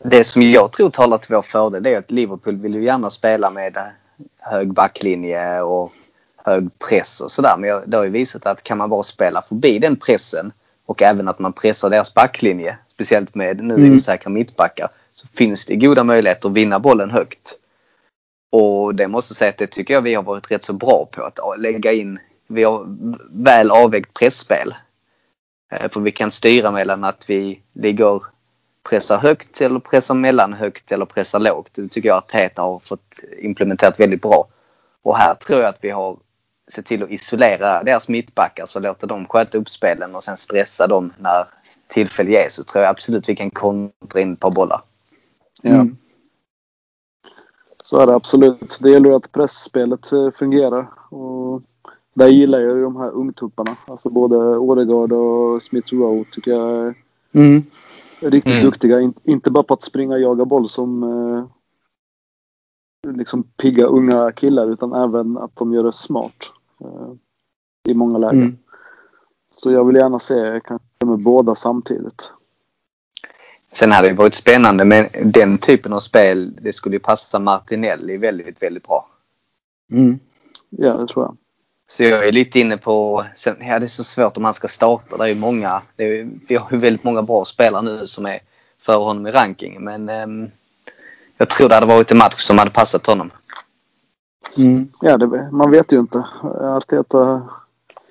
det som jag tror talar till vår fördel det är att Liverpool vill ju gärna spela med hög backlinje och hög press och sådär. Men jag- det har ju visat att kan man bara spela förbi den pressen och även att man pressar deras backlinje, speciellt med nu Mm. osäkra mittbackar, så finns det goda möjligheter att vinna bollen högt. Och det måste jag säga att det tycker jag vi har varit rätt så bra på att lägga in, vi har väl avvägt pressspel. Eh, För vi kan styra mellan att vi ligger pressar högt eller pressar mellanhögt eller pressar lågt. Det tycker jag att Teta har fått implementerat väldigt bra. Och här tror jag att vi har sett till att isolera deras mittbackar så låter dem sköta upp spelen och sen stressa dem när tillfälle ges. Så tror jag absolut vi kan kontra in ett par bollar. Ja, Mm. Så är det absolut. Det gäller ju att pressspelet eh, fungerar. Och där gillar jag ju de här ungtupparna. Alltså både Odegaard och Smith Rowe tycker jag är Mm. riktigt Mm. duktiga. In, inte bara på att springa och jaga boll som eh, liksom pigga unga killar utan även att de gör det smart. Eh, I många lägen. Mm. Så jag vill gärna se kanske med båda samtidigt. Sen hade det varit spännande med den typen av spel. Det skulle ju passa Martinelli väldigt, väldigt bra. Mm. Ja, det tror jag. Så jag är lite inne på, sen, ja det är så svårt om han ska starta. Det är ju många, det är, vi har ju väldigt många bra spelare nu som är för honom i ranking. Men ehm, jag tror det hade varit en match som hade passat honom. Mm. Ja, det, man vet ju inte. Arteta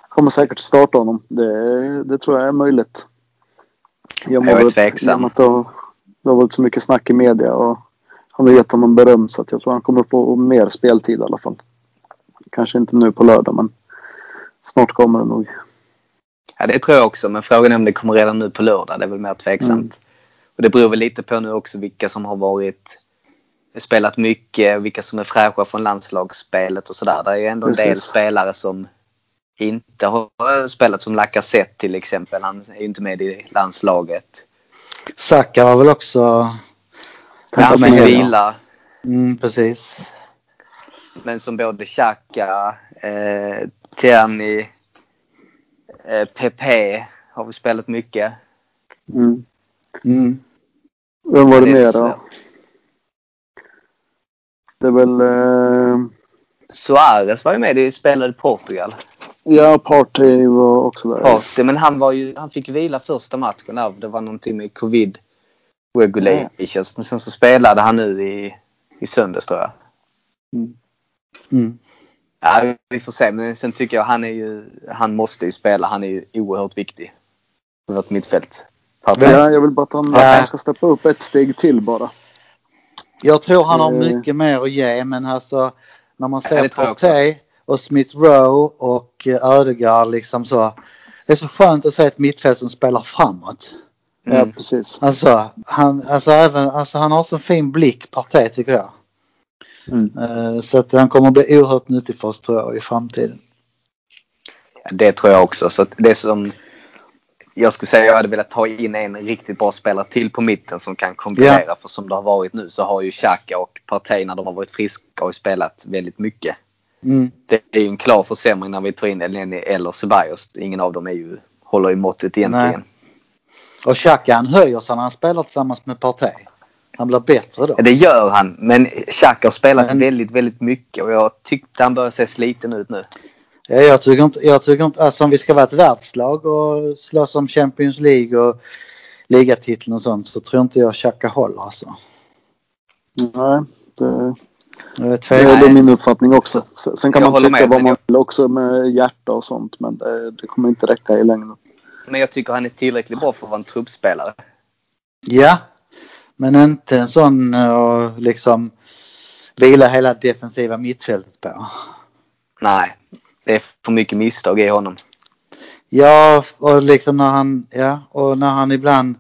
kommer säkert starta honom. Det, det tror jag är möjligt. Jag, Jag är tveksam. Att det, har, det har varit så mycket snack i media och han har gett honom beröm så att jag tror han kommer få mer speltid i alla fall. Kanske inte nu på lördag men snart kommer det nog. Ja det tror jag också men frågan är om det kommer redan nu på lördag. Det är väl mer tveksamt. Mm. Och det beror väl lite på nu också vilka som har varit spelat mycket, vilka som är fräscha från landslagsspelet och sådär. Det är ju ändå en del Precis. spelare som inte har spelat som Lacazette till exempel. Han är ju inte med i landslaget. Saka var väl också... Ja, han fick vila. Mm, precis. Men som både Xhaka, eh, Tierney, eh, Pepe har vi spelat mycket. Mm. Mm. Vem var det mer då? Det är väl... Eh, Suarez var ju med. Det spelade i Portugal. Ja, Partey var också där. Partey, men han, var ju, han fick vila första matchen där. Det var någonting med covid regulations. Men sen så spelade han nu i, i söndags tror jag. Mm. Mm. Ja, vi får se. Men sen tycker jag han är ju, han måste ju spela. Han är ju oerhört viktig. På vårt mittfält. Partey. Ja, jag vill bara att han, Ja. ska steppa upp ett steg till bara. Jag tror han har Eh. mycket mer att ge men alltså när man ser. Partey och Smith Rowe och eh, Ödegaard liksom så. Det är så skönt att se ett mittfält som spelar framåt. Ja, Mm. precis. Alltså han, alltså även, alltså han har så fin blick Partey tycker jag. Mm. Eh, Så att han kommer bli oerhört nyttig för oss tror jag i framtiden. Det tror jag också. Så att det som jag skulle säga jag hade velat ta in en riktigt bra spelare till på mitten som kan kombinera. För som det har varit nu så har ju Xhaka och Partey när de har varit friska har ju spelat väldigt mycket. Mm. Det är ju en klar försämring när vi tar in Elneny eller Ceballos. Ingen av dem är ju, håller i måttet egentligen. Nej. Och Xhaka han höjer sig när han spelar tillsammans med Partey. Han blir bättre då. Det gör han. Men Xhaka har spelat Men- väldigt, väldigt mycket och jag tyckte han börjar se sliten ut nu. Ja, jag tycker inte, jag tycker inte, alltså om vi ska vara ett världslag och slåss om Champions League och ligatiteln och sånt så tror inte jag Xhaka håller alltså. Nej, det, Jag det är min uppfattning också. Sen kan Jag man tycka med, vad man vill också med hjärta och sånt men det, det kommer inte räcka i längden. Men jag tycker han är tillräckligt bra för att vara en truppspelare. Ja, men inte en sån och liksom vila hela defensiva mittfältet på. Nej, det är för mycket misstag i honom. Ja, och liksom när han, ja, och när han ibland,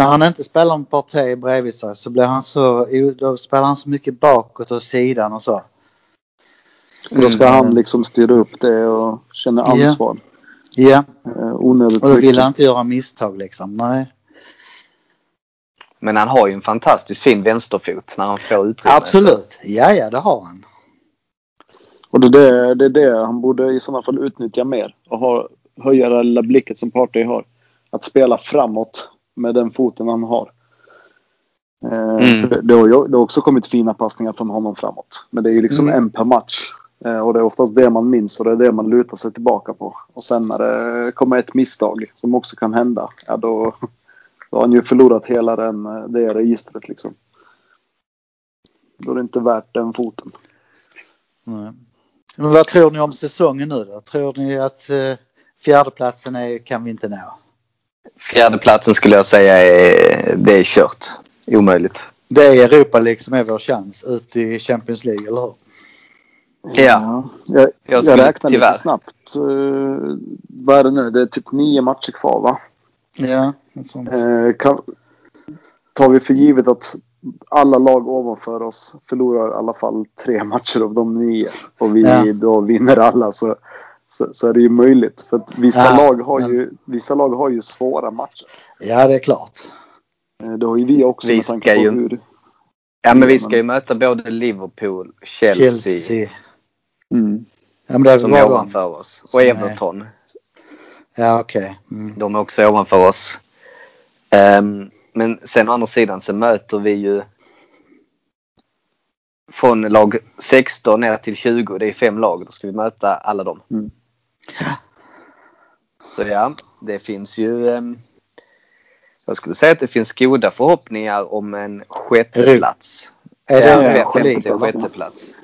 när han inte spelar en parti bredvid sig så blir han så, då spelar han så mycket bakåt och sidan och så. Och då ska Mm. han liksom styra upp det och känna ansvar. Ja, Eh, onödigt och då vill mycket. han inte göra misstag liksom. Nej. Men han har ju en fantastiskt fin vänsterfot när han får utrymme. Absolut. Ja, ja, det har han. Och det är det, det är det han borde i sådana fall utnyttja mer och ha, höja det lilla blicket som Partey har. Att spela framåt med den foten han har. Eh, Mm. Det, har det har också kommit fina passningar från honom framåt. Men det är ju liksom Mm. en per match. Eh, och det är oftast det man minns och det är det man lutar sig tillbaka på. Och sen när det kommer ett misstag som också kan hända. Ja, då, då har han ju förlorat hela den, det registret liksom. Då är det inte värt den foten. Nej. Men vad tror ni om säsongen nu då? Tror ni att eh, fjärdeplatsen är, kan vi inte nå? Fjärdeplatsen skulle jag säga är, det är kört. Omöjligt. Det är Europa League som är vår chans ut i Champions League, eller hur? Ja. Jag, Jag jag, räknar tyvärr- lite snabbt. Uh, vad är det nu? Det är typ nio matcher kvar va? Ja, sånt. Eh, kan, tar vi för givet att alla lag ovanför oss förlorar i alla fall tre matcher av de nio och vi Ja. då vinner alla så, så, så är det ju möjligt. För att vissa, Ja, lag har men- ju, vissa lag har ju svåra matcher. Ja, det är klart. Eh, det har ju vi också Vi med tanke ska på ju- hur... Ja men vi ska ju möta både Liverpool, Chelsea, Chelsea. Mm. Ja, men det är som är bara de. ovanför oss. som Och är- Everton. Ja, okej. Mm. De är också ovanför oss. Ehm, men sen å andra sidan så möter vi ju från lag 16 ner till 20. Det är fem lag. Då ska vi möta alla dem. Mm. Så ja, det finns ju ehm, jag skulle säga att det finns goda förhoppningar om en sjätteplats. Är det Ja, Europa League? och sjätte plats.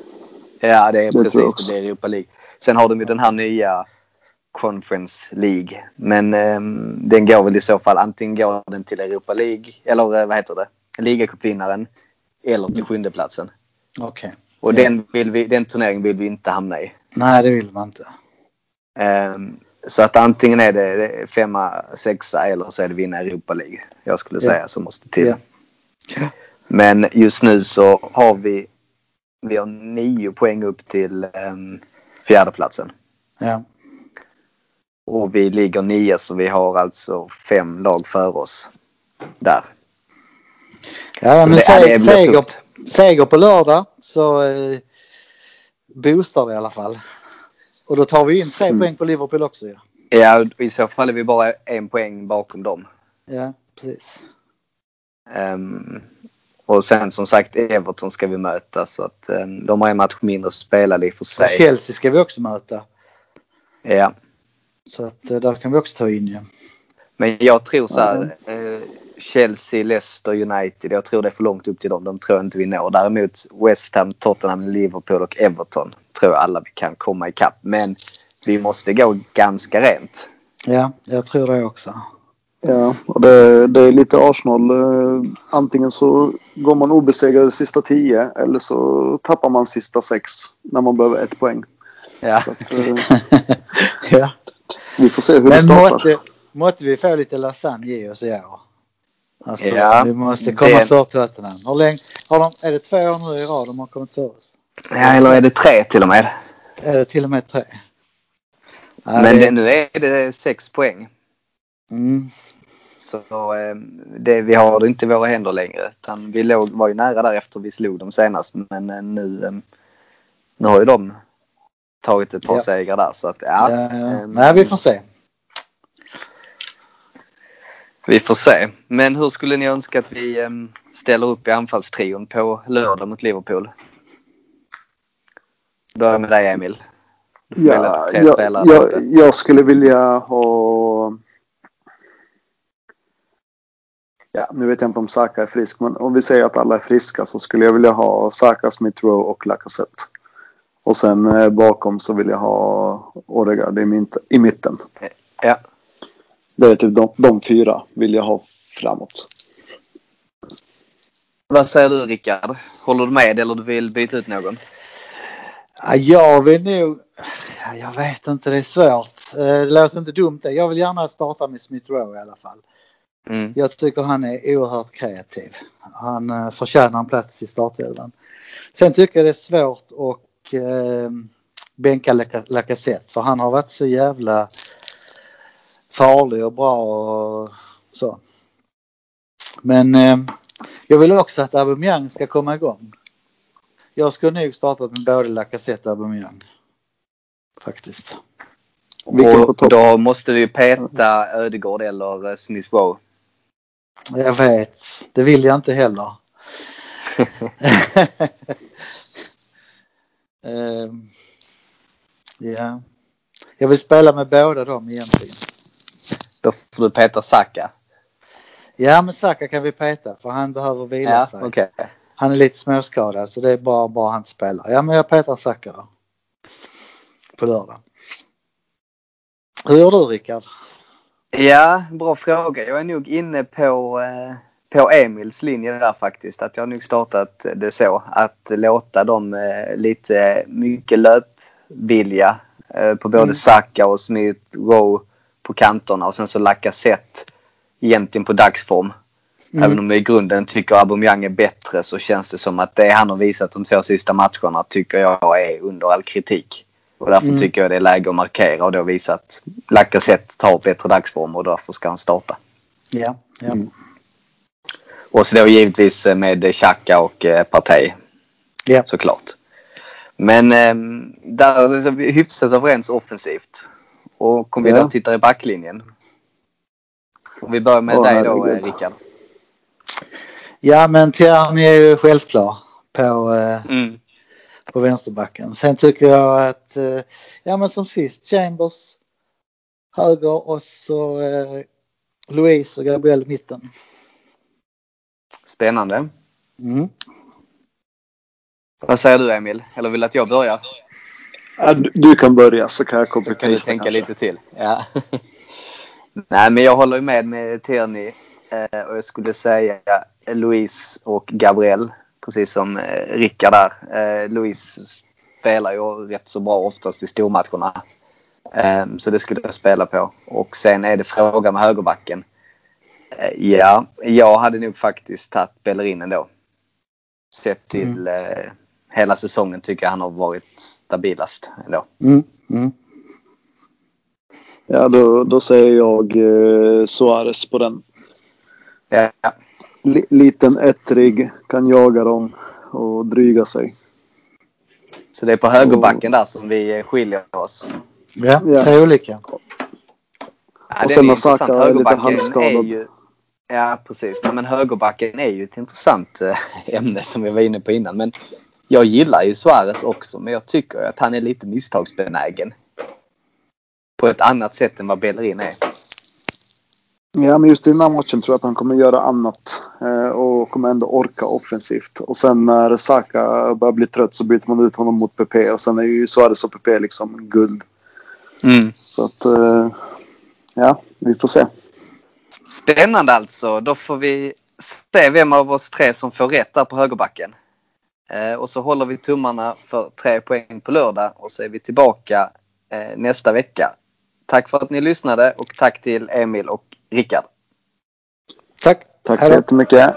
Ja, det är jag precis. Det blir Europa League. Sen har de ju den här nya Conference League. Men ehm, den går väl i så fall antingen går den till Europa League eller eh, vad heter det? Ligacupvinnaren eller till sjundeplatsen. Okej. Och Ja. den, vill vi, den turneringen vill vi inte hamna i. Nej, det vill man inte. Ehm, så att antingen är det femma, sexa eller så är det vinna Europa League. Jag skulle Ja. säga som måste till. Ja. Men just nu så har vi, vi har nio poäng upp till um, fjärdeplatsen. Ja. Och vi ligger nio så vi har alltså fem lag för oss där. Ja, Så men det, ja, det seger, seger på lördag så eh, boostar det i alla fall. Och då tar vi in tre Mm. poäng på Liverpool också ju. Ja, i så fall är vi bara en poäng bakom dem. Ja, precis. Ehm, och sen som sagt Everton ska vi möta så att ehm, de har en match mindre spelade i och för Och sig. Chelsea ska vi också möta. Ja. Så att eh, där kan vi också ta in ju. Men jag tror så här. Eh, Chelsea, Leicester, United. Jag tror det är för långt upp till dem. De tror jag inte vi når. Däremot West Ham, Tottenham, Liverpool och Everton tror jag alla vi kan komma ikapp. Men vi måste gå ganska rent. Ja, jag tror det också. Ja, och det, det är lite Arsenal. Eh, Antingen så går man obesegrad sista tio eller så tappar man sista sex när man behöver ett poäng. Ja. Att, eh, ja. vi får se hur det Men startar. måtte, måtte vi få lite lasagne i oss i år. Alltså, Ja, vi måste komma det- för Tottenham. Hur länge, har de, är det två år nu i rad de har kommit för oss? ja, eller är det tre till och med? Är det till och med tre? Ja, Men det- nu är det sex poäng. Mm, Så eh, det, vi har det inte i våra händer längre. Utan vi låg, var ju nära där efter vi slog dem senast. Men eh, nu, eh, nu har ju de tagit ett par Ja. segrar där. Så att, ja, ja, ja. ehm, Nej, vi får se. Vi får se. Men hur skulle ni önska att vi eh, ställer upp i anfallstrion på lördag mot Liverpool? Börja med dig Emil. Du får välja Ja, tre jag, spelare jag, jag skulle vilja ha... Ja, nu vet jag inte om Saka är frisk, men om vi säger att alla är friska så skulle jag vilja ha Saka, Smith Rowe och Lacazette. Och sen eh, bakom så vill jag ha Odegaard i, i mitten. Ja. Det är typ de, de fyra vill jag ha framåt. Vad säger du Rickard? Håller du med eller du vill byta ut någon? Ja, jag vill nog... Ja, jag vet inte, det är svårt. Eh, Det låter inte dumt det. Jag vill gärna starta med Smith Rowe i alla fall. Mm. Jag tycker han är oerhört kreativ. Han eh, förtjänar en plats i startelvan. Sen tycker jag det är svårt att eh, bänka Laca- Lacazette för han har varit så jävla farlig och bra och så. Men eh, jag vill också att Aubameyang ska komma igång. Jag skulle nog startat med både Lacazette och Aubameyang. faktiskt. Och då måste du ju peta Ödegård eller eh, Smith Rowe. Jag vet, det vill jag inte heller. Ehm, ja, jag vill spela med båda dem egentligen. Då får du peta Saka. Ja, men Saka kan vi peta för han behöver vila Ja, sig. okej. Han är lite småskadad så det är bara, bara han spelar. Ja, men jag petar Saka då. På lördag. Hur gör du Rickard? Ja, bra fråga. Jag är nog inne på, eh, på Emils linje där faktiskt. Att jag har nog startat det så. Att låta dem eh, lite mycket löpvilja eh, på både Mm. Saka och Smith Rowe på kanterna och sen så Lacazette egentligen på dagsform. Mm. Även om jag i grunden tycker Aubameyang är bättre så känns det som att det han har visat de två sista matcherna tycker jag är under all kritik. Och därför Mm. tycker jag det är läge att markera och då visa att Lacazette tar bättre dagsform och därför ska han starta. Ja, ja. Mm. Och så då givetvis med Xhaka och eh, Partey ja. såklart. Men eh, där är vi hyfsat överens offensivt. Och om vi Ja. då tittar i backlinjen. Om vi börjar med Åh, dig då herregud. Rickard. ja men Tierney är ju självklar på, eh, Mm. på vänsterbacken. Sen tycker jag att, eh, ja men som sist, Chambers höger och så eh, Louise och Gabriel i mitten. Spännande. Mm. Vad säger du Emil? Eller vill du att jag börjar? Du- kan börja så kan jag Så kan du tänka kanske. lite till. Ja. Nej men jag håller med med Tierney. Eh, och jag skulle säga Louise och Gabriel. Precis som eh, Rickard där. Eh, Louise spelar ju rätt så bra oftast i stormatcherna. Så det skulle jag spela på. Och sen är det fråga med högerbacken. Ja, jag hade nog faktiskt tagit Bellerin ändå. Sett till eh, hela säsongen tycker jag han har varit stabilast ändå. Mm. Mm. Ja, då, då säger jag eh, Suarez på den. Ja, Li- liten ettrig, kan jaga dem och dryga sig. Så det är på högerbacken där som vi skiljer oss. Ja, Ja. tre olika. Ja, Och sen är när intressant. Saka är lite halvskadad. är ju... Ja, precis. Nej, men högerbacken är ju ett intressant eh, ämne som vi var inne på innan. Men jag gillar ju Suarez också, men jag tycker att han är lite misstagsbenägen. På ett annat sätt än vad Bellerin är. Ja, men just i den här matchen tror jag att han kommer göra annat. Eh, och kommer ändå orka offensivt. Och sen när Saka börjar bli trött så byter man ut honom mot PP. Och sen är ju Suarez och PP liksom guld. Så att... Eh, ja, vi får se. Spännande alltså. Då får vi se vem av oss tre som får rätt där på högerbacken. Eh, och så håller vi tummarna för tre poäng på lördag och så är vi tillbaka eh, nästa vecka. Tack för att ni lyssnade och tack till Emil och Rickard. Tack. Tack så jättemycket.